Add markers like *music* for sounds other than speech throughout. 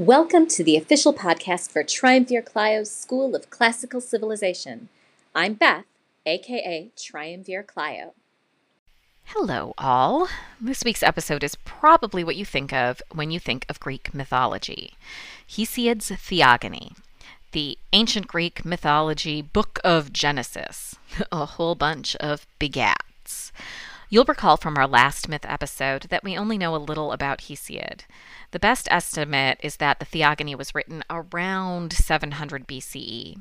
Welcome to the official podcast for Triumvir Clio's School of Classical Civilization. I'm Beth, aka Triumvir Clio. Hello, all. This week's episode is probably what you think of when you think of Greek mythology Hesiod's Theogony, the ancient Greek mythology book of Genesis, *laughs* a whole bunch of begats. You'll recall from our last myth episode that we only know a little about Hesiod. The best estimate is that the Theogony was written around 700 BCE.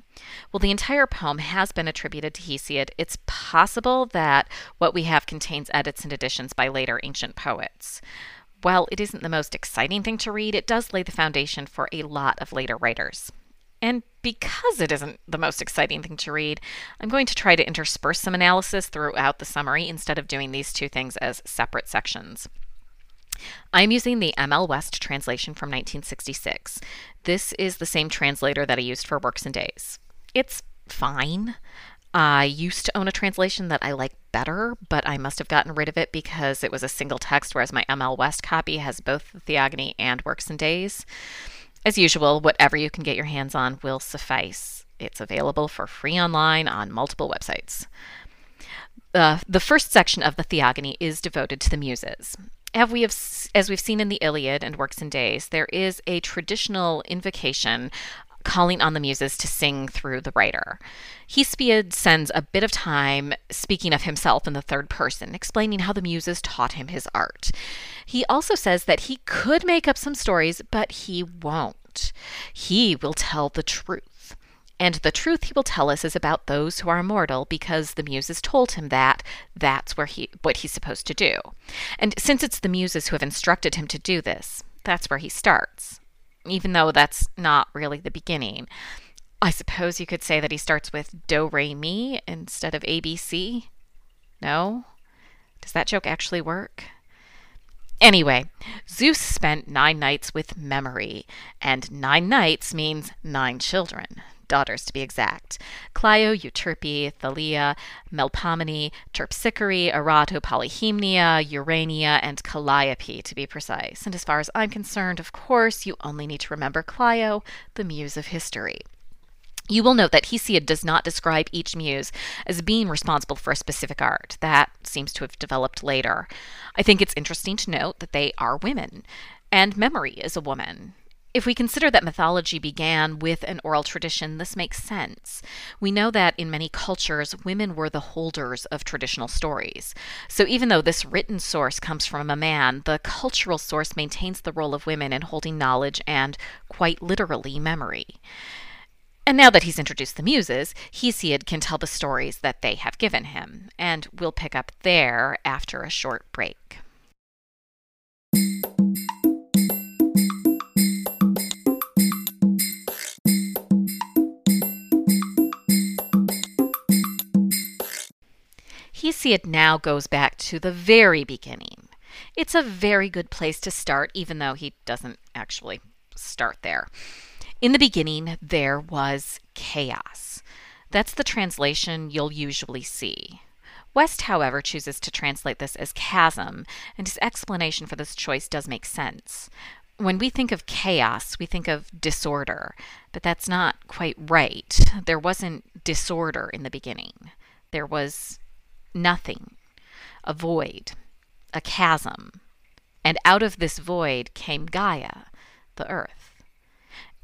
Well, the entire poem has been attributed to Hesiod. It's possible that what we have contains edits and additions by later ancient poets. While it isn't the most exciting thing to read, it does lay the foundation for a lot of later writers. And because it isn't the most exciting thing to read, I'm going to try to intersperse some analysis throughout the summary instead of doing these two things as separate sections. I'm using the ML West translation from 1966. This is the same translator that I used for Works and Days. It's fine. I used to own a translation that I like better, but I must have gotten rid of it because it was a single text, whereas my ML West copy has both the Theogony and Works and Days. As usual, whatever you can get your hands on will suffice. It's available for free online on multiple websites. Uh, the first section of the Theogony is devoted to the Muses have we have, as we've seen in the Iliad and Works and Days, there is a traditional invocation calling on the muses to sing through the writer. Hesiod spends a bit of time speaking of himself in the third person, explaining how the muses taught him his art. He also says that he could make up some stories, but he won't. He will tell the truth. And the truth he will tell us is about those who are immortal because the muses told him that that's where he what he's supposed to do. And since it's the muses who have instructed him to do this, that's where he starts. Even though that's not really the beginning. I suppose you could say that he starts with do re mi instead of ABC. No? Does that joke actually work? Anyway, Zeus spent nine nights with memory, and nine nights means nine children daughters to be exact Clio, Euterpe, Thalia, Melpomene, Terpsichore, Erato, Polyhymnia, Urania, and Calliope to be precise. And as far as I'm concerned, of course, you only need to remember Clio, the muse of history. You will note that Hesiod does not describe each muse as being responsible for a specific art. That seems to have developed later. I think it's interesting to note that they are women, and memory is a woman. If we consider that mythology began with an oral tradition, this makes sense. We know that in many cultures, women were the holders of traditional stories. So even though this written source comes from a man, the cultural source maintains the role of women in holding knowledge and, quite literally, memory. And now that he's introduced the muses, Hesiod can tell the stories that they have given him. And we'll pick up there after a short break. Hesiod now goes back to the very beginning. It's a very good place to start, even though he doesn't actually start there. In the beginning, there was chaos. That's the translation you'll usually see. West, however, chooses to translate this as chasm, and his explanation for this choice does make sense. When we think of chaos, we think of disorder, but that's not quite right. There wasn't disorder in the beginning. There was nothing, a void, a chasm. And out of this void came Gaia, the earth.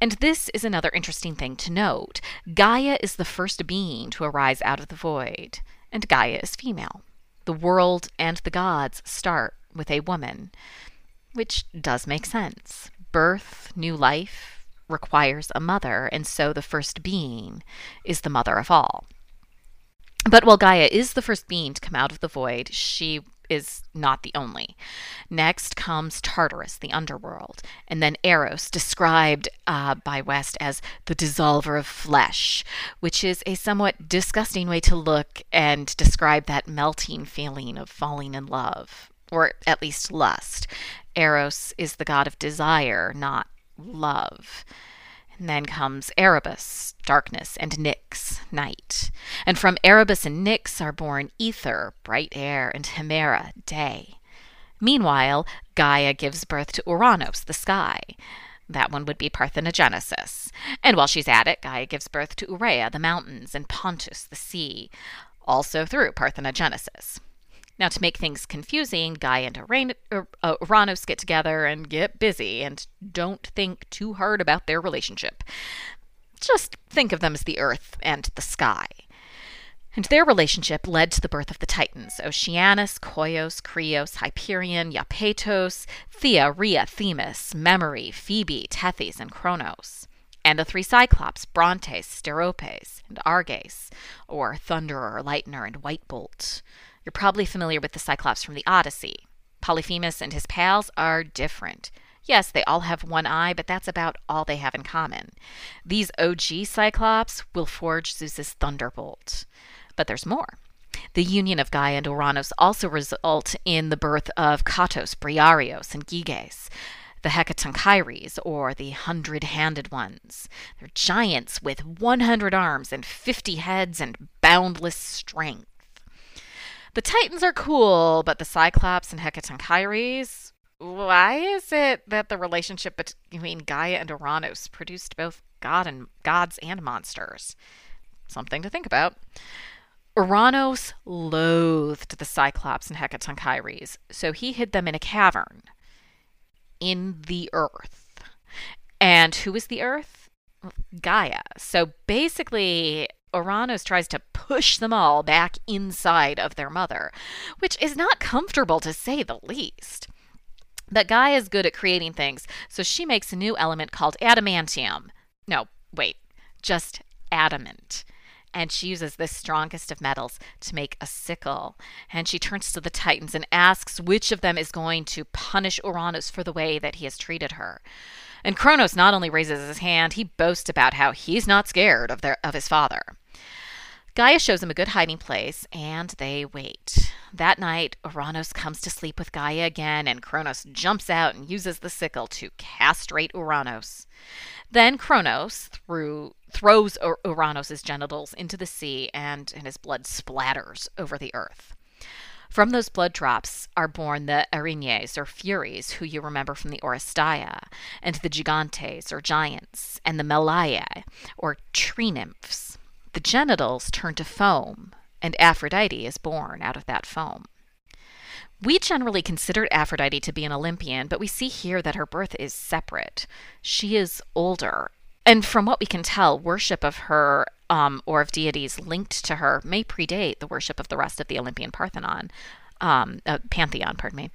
And this is another interesting thing to note. Gaia is the first being to arise out of the void, and Gaia is female. The world and the gods start with a woman, which does make sense. Birth, new life, requires a mother, and so the first being is the mother of all. But while Gaia is the first being to come out of the void, she is not the only. Next comes Tartarus, the underworld, and then Eros, described uh, by West as the dissolver of flesh, which is a somewhat disgusting way to look and describe that melting feeling of falling in love, or at least lust. Eros is the god of desire, not love. And then comes Erebus, darkness, and Nyx, night. And from Erebus and Nyx are born Ether, bright air, and Hemera, day. Meanwhile, Gaia gives birth to Uranos, the sky. That one would be parthenogenesis. And while she's at it, Gaia gives birth to Ourea, the mountains, and Pontus, the sea, also through parthenogenesis. Now, to make things confusing, Gaia and uh, Uranus get together and get busy, and don't think too hard about their relationship. Just think of them as the earth and the sky. And their relationship led to the birth of the Titans Oceanus, Koios, Krios, Hyperion, Iapetos, Thea, Rhea, Themis, Memory, Phoebe, Tethys, and Kronos. And the three Cyclops, Brontes, Steropes, and Arges, or Thunderer, Lightner, and White Bolt. You're probably familiar with the Cyclops from the Odyssey. Polyphemus and his pals are different. Yes, they all have one eye, but that's about all they have in common. These OG Cyclops will forge Zeus's thunderbolt. But there's more. The union of Gaia and Uranus also result in the birth of Kottos, Briareos, and Gyges, the Hecatonchires, or the hundred-handed ones. They're giants with 100 arms and 50 heads and boundless strength. The Titans are cool, but the Cyclops and Hecatonchires, why is it that the relationship between Gaia and Uranus produced both god and gods and monsters? Something to think about. Uranus loathed the Cyclops and Hecatonchires, so he hid them in a cavern in the earth. And who is the earth? Gaia. So basically, Uranus tries to push them all back inside of their mother, which is not comfortable to say the least. But Gaia is good at creating things, so she makes a new element called adamantium. No, wait, just adamant. And she uses this strongest of metals to make a sickle. And she turns to the Titans and asks which of them is going to punish Uranus for the way that he has treated her. And Kronos not only raises his hand, he boasts about how he's not scared of, their, of his father. Gaia shows him a good hiding place, and they wait. That night, Uranus comes to sleep with Gaia again, and Kronos jumps out and uses the sickle to castrate Uranus. Then Kronos throws Uranus' genitals into the sea, and, and his blood splatters over the earth. From those blood drops are born the Erinyes, or Furies, who you remember from the Oresteia, and the Gigantes, or Giants, and the Meliae, or Tree Nymphs. The genitals turn to foam, and Aphrodite is born out of that foam. We generally considered Aphrodite to be an Olympian, but we see here that her birth is separate. She is older. And from what we can tell, worship of her um, or of deities linked to her may predate the worship of the rest of the Olympian Parthenon, um, uh, pantheon, pardon me.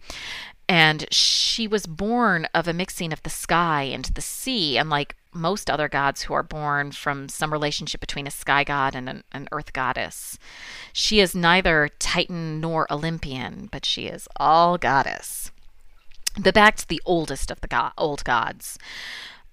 And she was born of a mixing of the sky and the sea, unlike most other gods who are born from some relationship between a sky god and an, an, earth goddess. She is neither Titan nor Olympian, but she is all goddess. But back to the oldest of the go- old gods.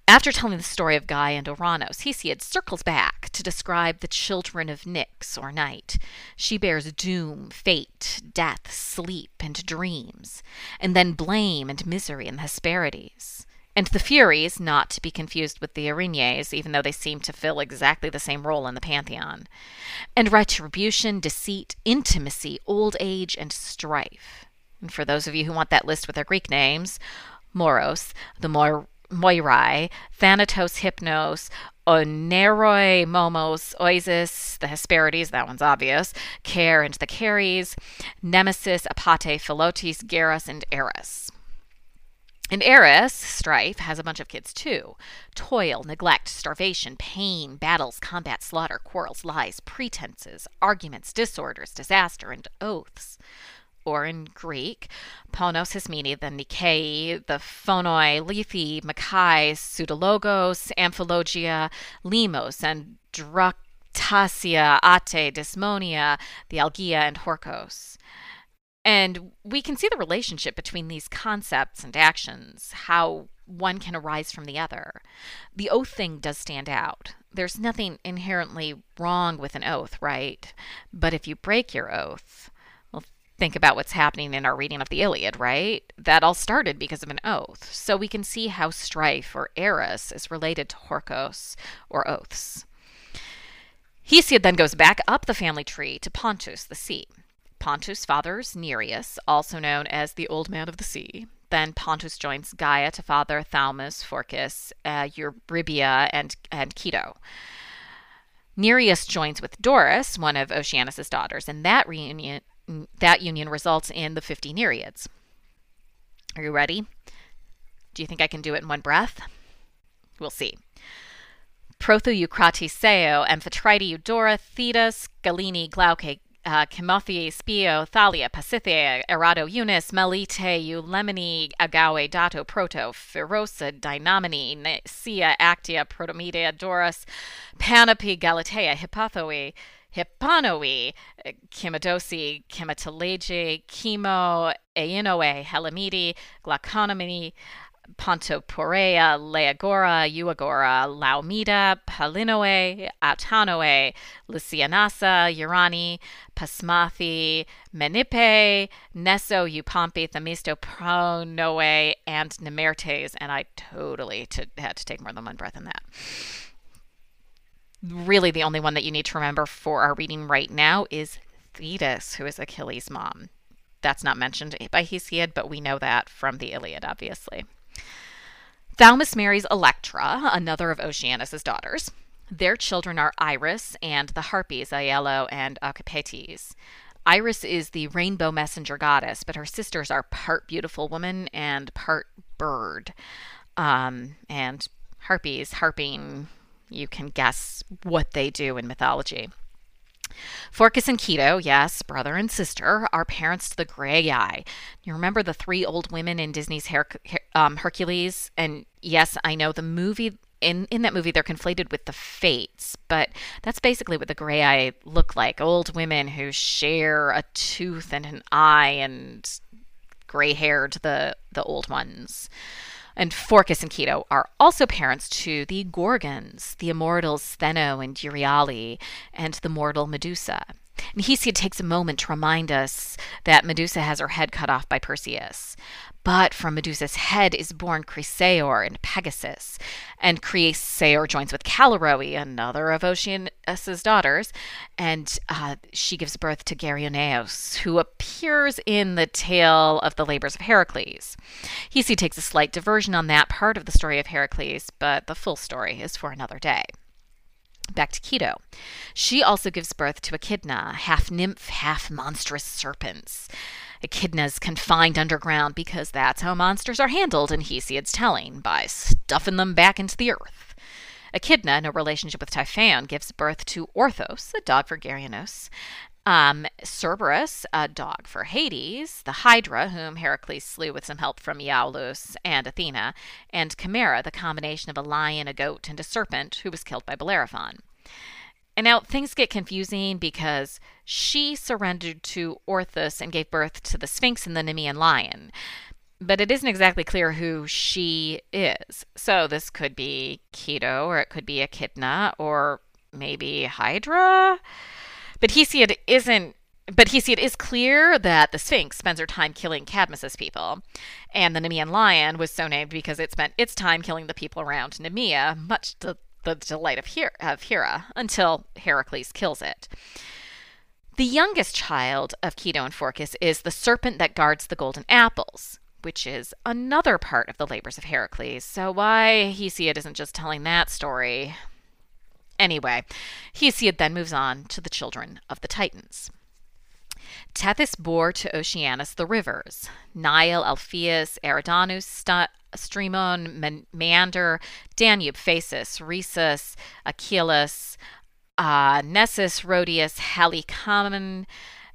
After telling the story of Gaia and Uranos, Hesiod circles back to describe the children of Nyx, or night. She bears doom, fate, death, sleep, and dreams, and then blame and misery and the Hesperides and the Furies, not to be confused with the Erinyes, even though they seem to fill exactly the same role in the pantheon, and retribution, deceit, intimacy, old age, and strife. And for those of you who want that list with their Greek names, Moros, the Moir- Moirai, Thanatos, Hypnos, Oneiroi, Momos, Oizys, the Hesperides, that one's obvious, Care and the Keres, Nemesis, Apate, Philotes, Geras, and Eris. And Eris, strife, has a bunch of kids too toil, neglect, starvation, pain, battles, combat, slaughter, quarrels, lies, pretenses, arguments, disorders, disaster, and oaths. Or in Greek, Ponos, Hismene, the Neikea, the Phonoi, Lethe, Makhai, Pseudologos, Amphilogia, Limos, and Dractasia, Ate, Dysnomia, the Algia, and Horkos. And we can see the relationship between these concepts and actions, how one can arise from the other. The oath thing does stand out. There's nothing inherently wrong with an oath, right? But if you break your oath, think about what's happening in our reading of the Iliad, right? That all started because of an oath. So we can see how strife or eris is related to Horkos or oaths. Hesiod then goes back up the family tree to Pontus, the sea. Pontus' father's Nereus, also known as the Old Man of the Sea. then Pontus joins Gaia to father Thaumas, Phorcys, uh, Eurybia, and, and Keto. Nereus joins with Doris, one of Oceanus's daughters, and that reunion that union results in the 50 Nereids. Are you ready? Do you think I can do it in one breath? We'll see. Protho-Eucratiseo, Amphitrite, Eudora, Thetis, Galene, Glauce, uh, Chimothea, Spio, Thalia, Pasithea, Erato, Eunice, Melite, Eulimene, Agave, Dato, Proto, Pherusa, Dynamene, Nia, Actaea, Protomedea, Doris, Panope, Galatea, Hippothoe, Hippanoe, eh, Chimodosi, Chimotalege, Chemo, Ainoe, Halimede, Glauconomene, Pontoporea, Leagora, Euagora, Laomeda, Palinoe, Autonoe, Lysianassa, Urani, Psamathe, Menippe, Neso, Eupompe, Themisto, Pronoe, and Nemertes. And I totally to, had to take more than one breath in that. Really, the only one that you need to remember for our reading right now is Thetis, who is Achilles' mom. That's not mentioned by Hesiod, but we know that from the Iliad, obviously. Thaumas marries Electra, another of Oceanus's daughters. Their children are Iris and the Harpies, Aello and Ocypetes. Iris is the rainbow messenger goddess, but her sisters are part beautiful woman and part bird. Um, and harpies, harping, you can guess what they do in mythology. Phorcys and Keto, yes, brother and sister, are parents to the Graeae. You remember the three old women in Disney's Her- um, Hercules? And yes, I know the movie in in that movie they're conflated with the fates but that's basically what the Graeae look like old women who share a tooth and an eye and gray hair to the the old ones and Phorcys and Keto are also parents to the Gorgons, the immortals Stheno and Euryale, and the mortal Medusa. And Hesiod takes a moment to remind us that Medusa has her head cut off by Perseus. But from Medusa's head is born Chrysaor and Pegasus. And Chrysaor joins with Calliope, another of Oceanus's daughters, and uh, she gives birth to Geryoneus, who appears in the tale of the labors of Heracles. Hesiod takes a slight diversion on that part of the story of Heracles, but the full story is for another day. Back to Keto. She also gives birth to Echidna, half nymph, half monstrous serpents. Echidna's confined underground because that's how monsters are handled in Hesiod's telling, by stuffing them back into the earth. Echidna, in a relationship with Typhon, gives birth to Orthos, a dog for Geryoneus, um, Cerberus, a dog for Hades, the Hydra, whom Heracles slew with some help from Iolaus and Athena, and Chimera, the combination of a lion, a goat, and a serpent, who was killed by Bellerophon. And now things get confusing because she surrendered to Orthus and gave birth to the Sphinx and the Nemean lion. But it isn't exactly clear who she is. So this could be Keto, or it could be Echidna, or maybe Hydra. But Hesiod isn't but Hesiod is clear that the Sphinx spends her time killing Cadmus's people, and the Nemean lion was so named because it spent its time killing the people around Nemea, much to the delight of, Her- of Hera until Heracles kills it. The youngest child of Keto and Phorcys is the serpent that guards the golden apples, which is another part of the labors of Heracles. So why Hesiod isn't just telling that story? Anyway, Hesiod then moves on to the children of the Titans. Tethys bore to Oceanus the rivers Nile, Alpheus, Eridanus, St- Strymon, Meander, Danube, Phasis, Rhesus, Achelous, uh, Nessus, Rhodius, Halicarnassus,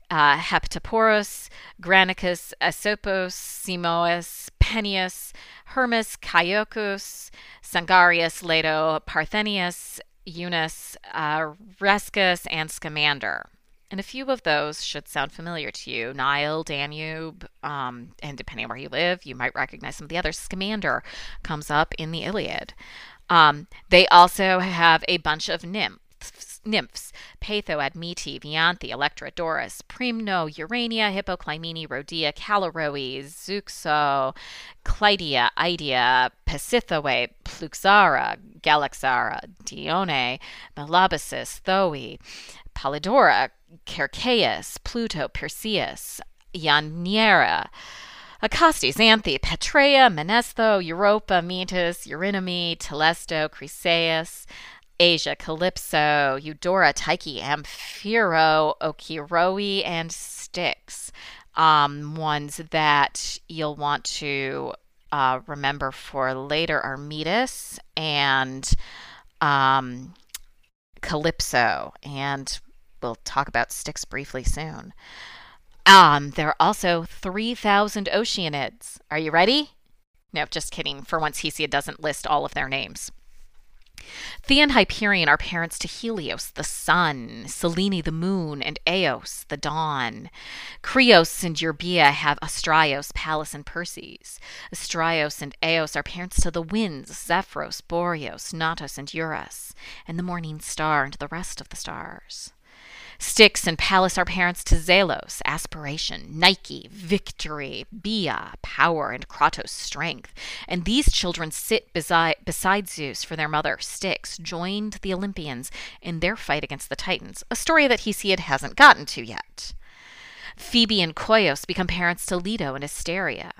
uh, Heptaporus, Granicus, Asopos, Simois, Peneus, Hermus, Caicus, Sangarius, Leto, Parthenius, Eunice, uh, Rescus, and Scamander and a few of those should sound familiar to you Nile, Danube, um, and depending on where you live, you might recognize some of the others. Scamander comes up in the Iliad. Um, they also have a bunch of nymphs. Nymphs, Patho, Admete, Vianthe, Electra, Doris, Primno, Urania, Hippoclymene, Rhodia, Callirrhoe, Zeuxo, Clytia, Idea, Pasithoe, Plexaura, Galaxaura, Dione, Melobosis, Thoe, Polydora, Cercaeus, Pluto, Perseus, Ianiera, Acastes, Anthe, Petrea, Menestho, Europa, Metis, Eurynome, Telesto, Chryseis, Asia, Calypso, Eudora, Tyche, Amphiro, Okiroe, and Styx. Um, ones that you'll want to uh, remember for later are Metis and um, Calypso, and we'll talk about Styx briefly soon. Um, there are also 3,000 Oceanids. Are you ready? No, just kidding. For once, Hesiod doesn't list all of their names. Thea and Hyperion are parents to Helios, the sun, Selene, the moon, and Eos, the dawn. Krios and Eurybia have Astraios, Pallas, and Perses. Astraios and Eos are parents to the winds, Zephyros, Boreas, Notos, and Eurus, and the morning star and the rest of the stars. Styx and Pallas are parents to Zelos, aspiration, Nike, victory, Bia, power, and Kratos, strength. And these children sit beside, beside Zeus for their mother, Styx, joined the Olympians in their fight against the Titans, a story that Hesiod hasn't gotten to yet. Phoebe and Koios become parents to Leto and Asteria.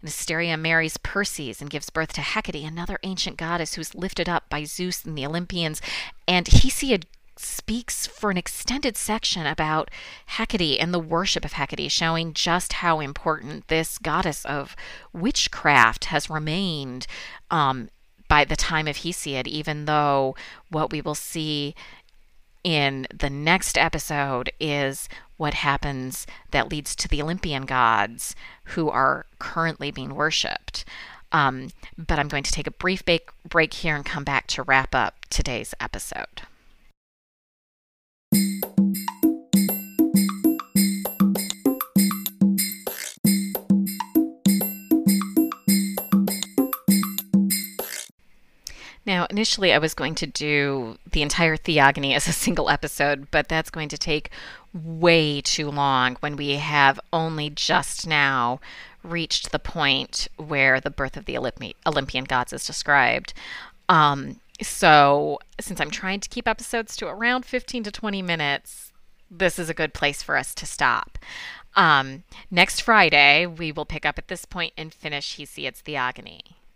And Asteria marries Perses and gives birth to Hecate, another ancient goddess who's lifted up by Zeus and the Olympians. And Hesiod speaks for an extended section about Hecate and the worship of Hecate, showing just how important this goddess of witchcraft has remained um, by the time of Hesiod, even though what we will see in the next episode is what happens that leads to the Olympian gods who are currently being worshipped. Um, but I'm going to take a brief break here and come back to wrap up today's episode. Initially, I was going to do the entire Theogony as a single episode, but that's going to take way too long when we have only just now reached the point where the birth of the Olympi- Olympian gods is described. Um, so, since I'm trying to keep episodes to around 15 to 20 minutes, this is a good place for us to stop. Um, next Friday, we will pick up at this point and finish Hesiod's Theogony.